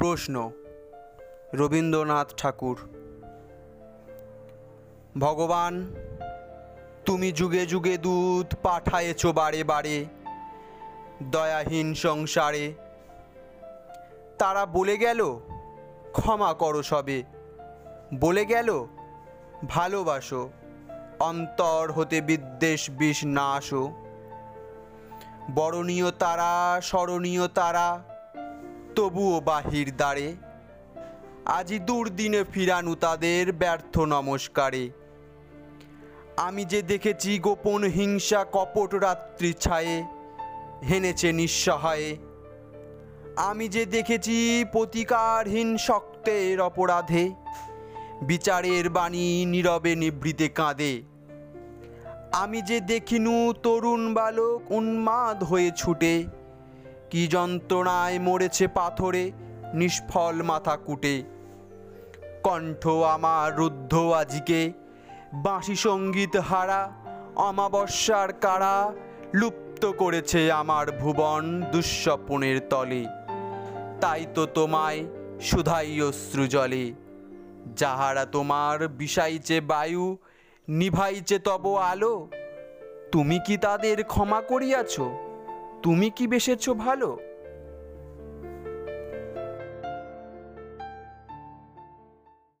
প্রশ্ন, রবীন্দ্রনাথ ঠাকুর। ভগবান, তুমি যুগে যুগে দুধ পাঠায়েছ বারে বারে, দয়াহীন সংসারে। তারা বলে গেল, ক্ষমা করো সবে। বলে গেল, ভালোবাসো, অন্তর হতে বিদ্বেষ বিষ না আসো বরণীয় তারা, স্মরণীয় তারা তবুও বাহির দ্বারে, আজি দুর্দিনে ফিরানু তাদের ব্যর্থ নমস্কারে। আমি যে দেখেছি গোপন হিংসা কপট রাত্রি ছায়ে, হেনেছে নিঃসহায়ে। আমি যে দেখেছি প্রতিকারহীন শক্তের অপরাধে, বিচারের বাণী নীরবে নিবৃতে কাঁদে। আমি যে দেখিনু তরুণ বালক উন্মাদ হয়ে ছুটে কি যন্ত্রণায় মরেছে পাথরে, নিষ্ফল মাথা কুটে। কণ্ঠ আমার রুদ্ধ আজিকে, বাঁশি সংগীত হারা, অমাবস্যার কারা লুপ্ত করেছে আমার ভুবন দুঃস্বপনের তলে। তাই তো তোমায় সুধাই অশ্রু জলে, যাহারা তোমার বিষাইছে বায়ু, নিভাইছে তব আলো। তুমি কি তাদের ক্ষমা করিয়াছ? তুমি কি বেসেছ ভালো?